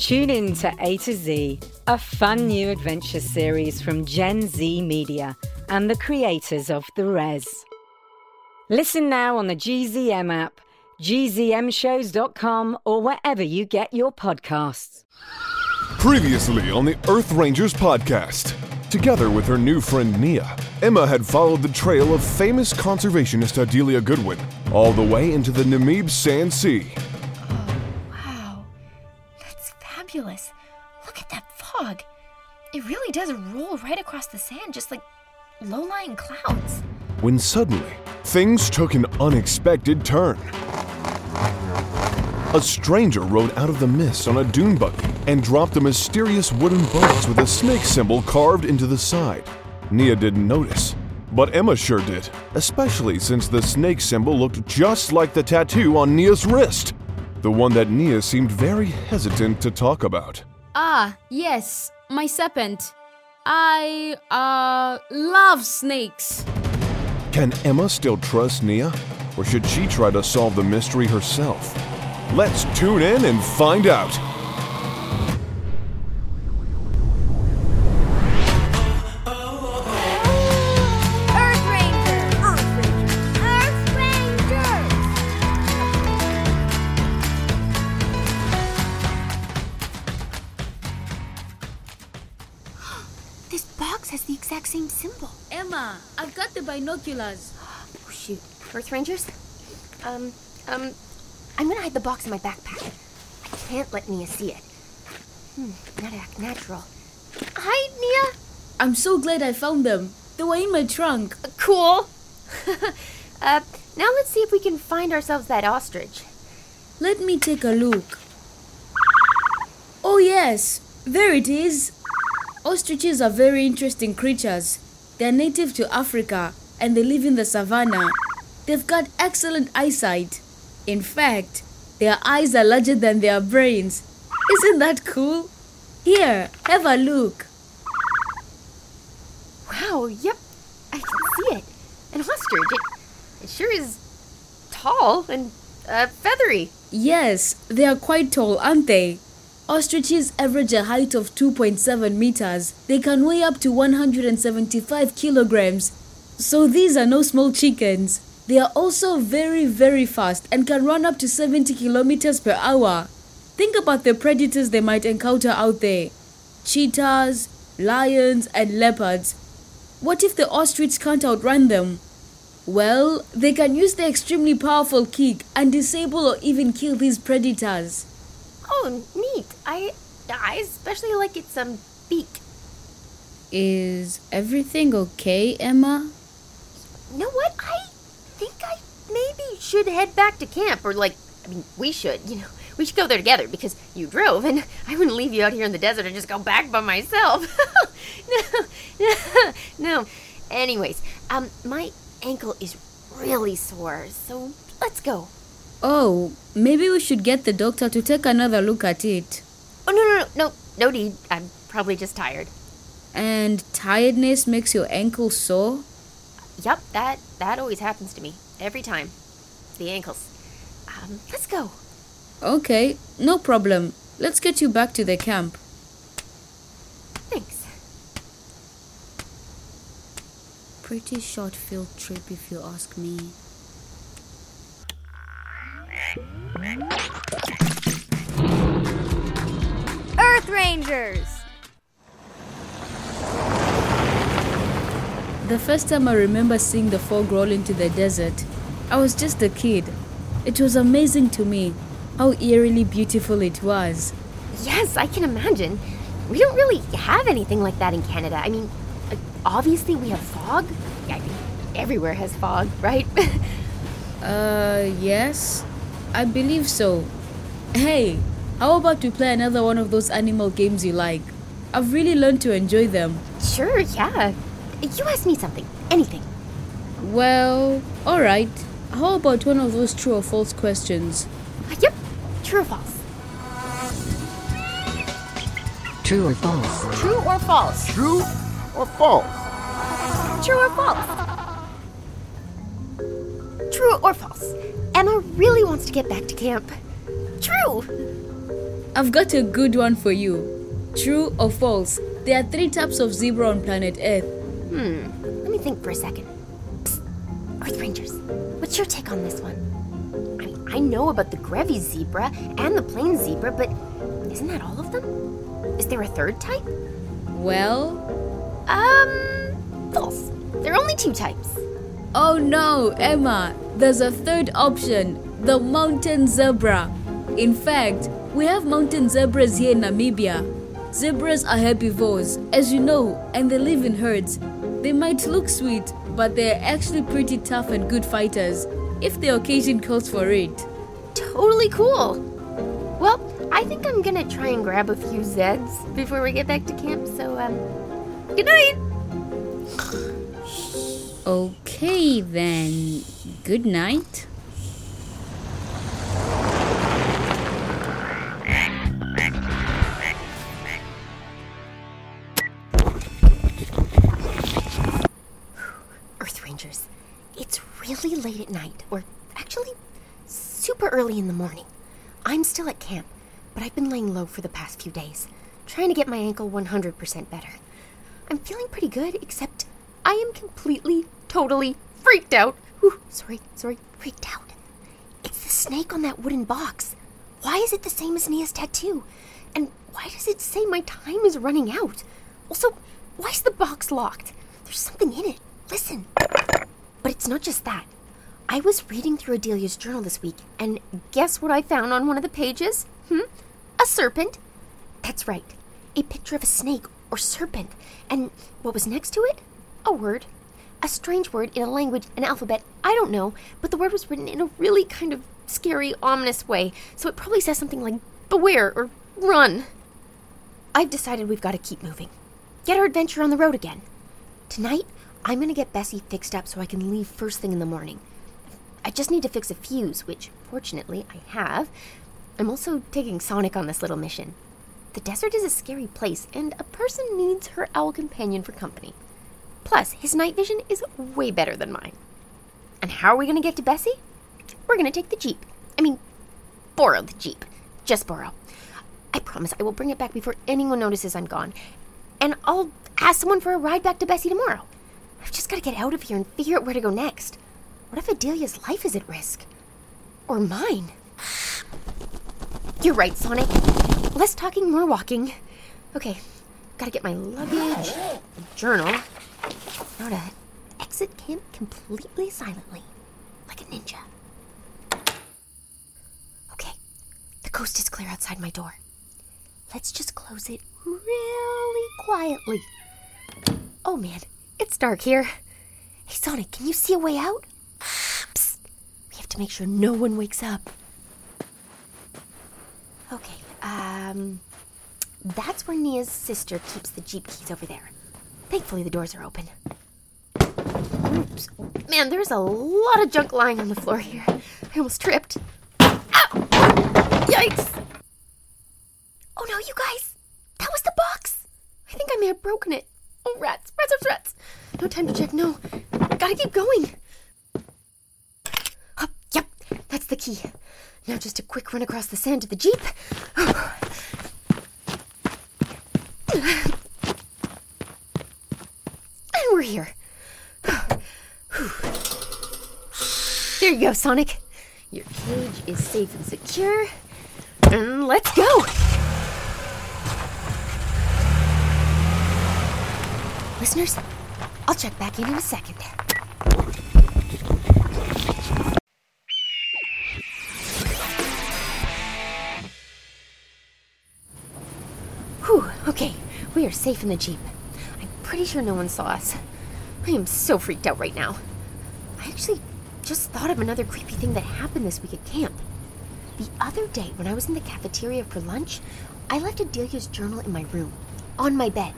Tune in to A to Z, a fun new adventure series from Gen Z Media and the creators of The Res. Listen now on the GZM app, gzmshows.com, or wherever you get your podcasts. Previously on the Earth Rangers podcast. Together with her new friend Nia, Emma had followed the trail of famous conservationist Adelia Goodwin all the way into the Namib Sand Sea. Fabulous. Look at that fog. It really does roll right across the sand, just like low lying clouds. When suddenly, things took an unexpected turn. A stranger rode out of the mist on a dune buggy and dropped a mysterious wooden box with a snake symbol carved into the side. Nia didn't notice, but Emma sure did, especially since the snake symbol looked just like the tattoo on Nia's wrist, the one that Nia seemed very hesitant to talk about. Ah, yes, my serpent. I, uh, love snakes. Can Emma still trust Nia? Or should she try to solve the mystery herself? Let's tune in and find out. Same symbol. Emma, I've got the binoculars. Oh, shoot. Earth Rangers? Um, um, I'm gonna hide the box in my backpack. I can't let Nia see it. Hmm, gotta act natural. Hi, Nia! I'm so glad I found them. They were in my trunk. Cool. uh, now let's see if we can find ourselves that ostrich. Let me take a look. Oh, yes, there it is. Ostriches are very interesting creatures. They're native to Africa and they live in the savannah. They've got excellent eyesight. In fact, their eyes are larger than their brains. Isn't that cool? Here, have a look. Wow, yep, I can see it. An ostrich. It, it sure is tall and uh, feathery. Yes, they are quite tall, aren't they? Ostriches average a height of 2.7 meters. They can weigh up to 175 kilograms. So these are no small chickens. They are also very, very fast and can run up to 70 kilometers per hour. Think about the predators they might encounter out there cheetahs, lions, and leopards. What if the ostrich can't outrun them? Well, they can use their extremely powerful kick and disable or even kill these predators. Oh, neat. I, I especially like its um beak. Is everything okay, Emma? You know what? I think I maybe should head back to camp, or like, I mean, we should. You know, we should go there together because you drove, and I wouldn't leave you out here in the desert and just go back by myself. no, no, no. Anyways, um, my ankle is really sore, so let's go. Oh, maybe we should get the doctor to take another look at it. Oh no, no, no, no, no need. I'm probably just tired. And tiredness makes your ankle sore? Yup, that that always happens to me every time. The ankles. Um, let's go. Okay, no problem. Let's get you back to the camp. Thanks. Pretty short field trip, if you ask me. Rangers! The first time I remember seeing the fog roll into the desert, I was just a kid. It was amazing to me how eerily beautiful it was. Yes, I can imagine. We don't really have anything like that in Canada. I mean, obviously we have fog. Yeah, I mean, everywhere has fog, right? Uh, yes, I believe so. Hey, How about we play another one of those animal games you like? I've really learned to enjoy them. Sure, yeah. You ask me something. Anything. Well, alright. How about one of those true or false questions? Uh, Yep. True or false? True or false? True or false? True or false? True or false? True or false? Emma really wants to get back to camp. True. I've got a good one for you. True or false? There are three types of zebra on planet Earth. Hmm. Let me think for a second. Psst. Earth Rangers, what's your take on this one? I mean, I know about the Grevy zebra and the plain zebra, but isn't that all of them? Is there a third type? Well, Um, false. There are only two types. oh no, Emma, there's a third option the mountain zebra. In fact, we have mountain zebras here in Namibia. Zebras are herbivores, as you know, and they live in herds. They might look sweet, but they're actually pretty tough and good fighters, if the occasion calls for it. Totally cool. Well, I think I'm gonna try and grab a few Zeds before we get back to camp, so, um, good night. Okay then, good night. Super early in the morning. I'm still at camp, but I've been laying low for the past few days, trying to get my ankle 100% better. I'm feeling pretty good, except I am completely, totally freaked out. Whew, sorry, sorry, freaked out. It's the snake on that wooden box. Why is it the same as Nia's tattoo? And why does it say my time is running out? Also, why is the box locked? There's something in it. Listen. But it's not just that. I was reading through Adelia's journal this week, and guess what I found on one of the pages? Hmm? A serpent. That's right. A picture of a snake or serpent. And what was next to it? A word. A strange word in a language, an alphabet, I don't know, but the word was written in a really kind of scary, ominous way, so it probably says something like beware or run. I've decided we've got to keep moving. Get our adventure on the road again. Tonight, I'm going to get Bessie fixed up so I can leave first thing in the morning. I just need to fix a fuse, which fortunately I have. I'm also taking Sonic on this little mission. The desert is a scary place, and a person needs her owl companion for company. Plus, his night vision is way better than mine. And how are we going to get to Bessie? We're going to take the Jeep. I mean, borrow the Jeep. Just borrow. I promise I will bring it back before anyone notices I'm gone. And I'll ask someone for a ride back to Bessie tomorrow. I've just got to get out of here and figure out where to go next. What if Adelia's life is at risk? Or mine? You're right, Sonic. Less talking, more walking. Okay, gotta get my luggage, journal. Now to exit camp completely silently, like a ninja. Okay, the coast is clear outside my door. Let's just close it really quietly. Oh man, it's dark here. Hey Sonic, can you see a way out? Psst. We have to make sure no one wakes up. Okay, um. That's where Nia's sister keeps the Jeep keys over there. Thankfully, the doors are open. Oops. Man, there's a lot of junk lying on the floor here. I almost tripped. Ow! Yikes! Oh no, you guys! That was the box! I think I may have broken it. Oh, rats, rats, rats, rats! No time to check, no. Gotta keep going. Oh, yep, that's the key. Now just a quick run across the sand to the Jeep. And we're here. There you go, Sonic. Your cage is safe and secure. And let's go! Listeners, I'll check back in in a second. We are safe in the Jeep. I'm pretty sure no one saw us. I am so freaked out right now. I actually just thought of another creepy thing that happened this week at camp. The other day, when I was in the cafeteria for lunch, I left Adelia's journal in my room, on my bed.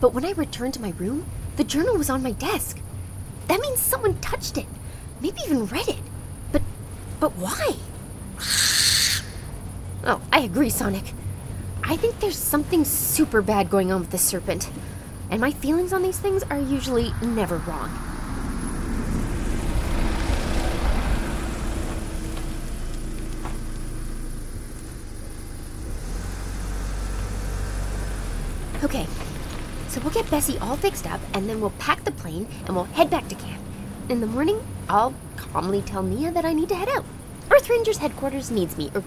But when I returned to my room, the journal was on my desk. That means someone touched it, maybe even read it. But, but why? Oh, I agree, Sonic. I think there's something super bad going on with the serpent. And my feelings on these things are usually never wrong. Okay, so we'll get Bessie all fixed up, and then we'll pack the plane and we'll head back to camp. In the morning, I'll calmly tell Nia that I need to head out. Earth Rangers headquarters needs me, or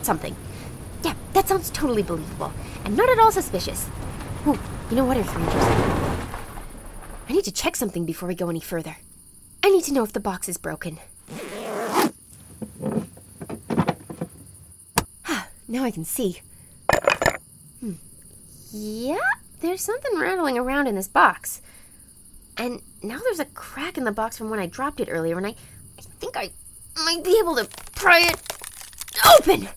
something. Yeah, that sounds totally believable, and not at all suspicious. Ooh, you know what, Earth? I need to check something before we go any further. I need to know if the box is broken. Ah, now I can see. Hmm. Yeah, there's something rattling around in this box. And now there's a crack in the box from when I dropped it earlier, and I, I think I might be able to pry it open.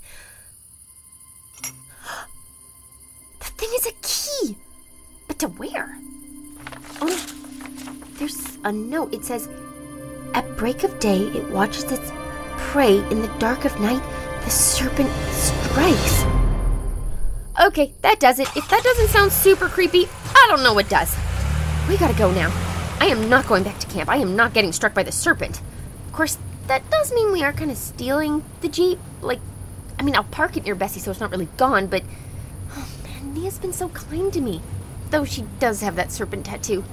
Thing is a key. But to where? Oh, there's a note. It says, At break of day, it watches its prey. In the dark of night, the serpent strikes. Okay, that does it. If that doesn't sound super creepy, I don't know what does. We gotta go now. I am not going back to camp. I am not getting struck by the serpent. Of course, that does mean we are kind of stealing the Jeep. Like, I mean, I'll park it near Bessie so it's not really gone, but. Nia's been so kind to me. Though she does have that serpent tattoo.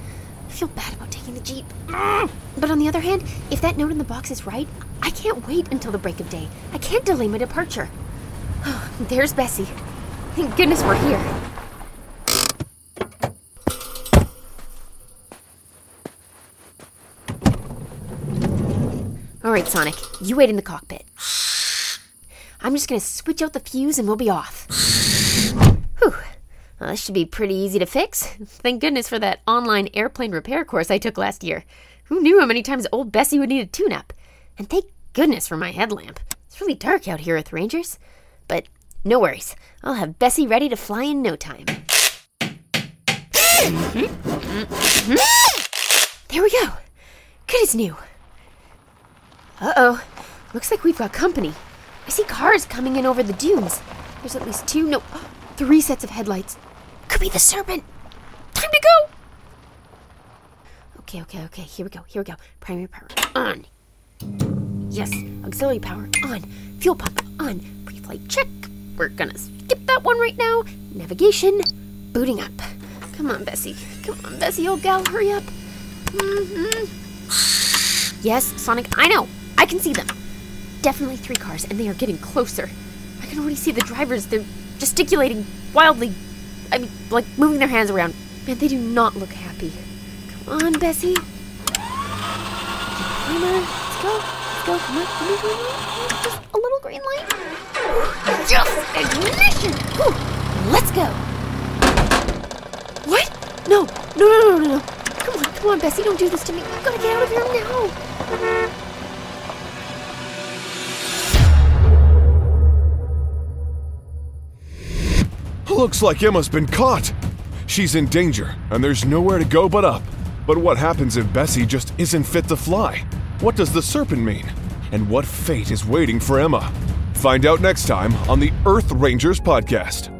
I feel bad about taking the Jeep. But on the other hand, if that note in the box is right, I can't wait until the break of day. I can't delay my departure. Oh, there's Bessie. Thank goodness we're here. All right, Sonic, you wait in the cockpit. I'm just gonna switch out the fuse and we'll be off. This should be pretty easy to fix. Thank goodness for that online airplane repair course I took last year. Who knew how many times old Bessie would need a tune up? And thank goodness for my headlamp. It's really dark out here, Earth Rangers. But no worries. I'll have Bessie ready to fly in no time. There we go. Good as new. Uh oh. Looks like we've got company. I see cars coming in over the dunes. There's at least two, no, three sets of headlights. Be the serpent. Time to go. Okay, okay, okay. Here we go. Here we go. Primary power on. Yes. Auxiliary power on. Fuel pump on. Pre-flight check. We're gonna skip that one right now. Navigation. Booting up. Come on, Bessie. Come on, Bessie, old gal. Hurry up. Mm-hmm. Yes, Sonic, I know. I can see them. Definitely three cars, and they are getting closer. I can already see the drivers. They're gesticulating wildly. I mean, like moving their hands around. Man, they do not look happy. Come on, Bessie. Come on, let's go. Let's go. Come on, come on, come on. Just a little green light. Just ignition. Whew. Let's go. What? No, no, no, no, no, no. Come on, come on, Bessie, don't do this to me. We've got to get out of here now. Looks like Emma's been caught. She's in danger, and there's nowhere to go but up. But what happens if Bessie just isn't fit to fly? What does the serpent mean? And what fate is waiting for Emma? Find out next time on the Earth Rangers podcast.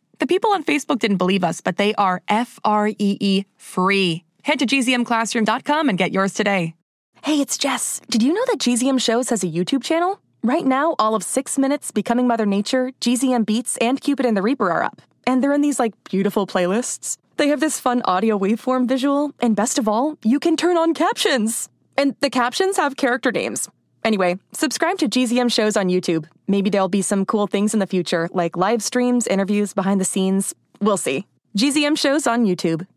The people on Facebook didn't believe us, but they are F R E E free. Head to gzmclassroom.com and get yours today. Hey, it's Jess. Did you know that GZM Shows has a YouTube channel? Right now, all of Six Minutes, Becoming Mother Nature, GZM Beats, and Cupid and the Reaper are up. And they're in these, like, beautiful playlists. They have this fun audio waveform visual, and best of all, you can turn on captions. And the captions have character names. Anyway, subscribe to GZM shows on YouTube. Maybe there'll be some cool things in the future, like live streams, interviews, behind the scenes. We'll see. GZM shows on YouTube.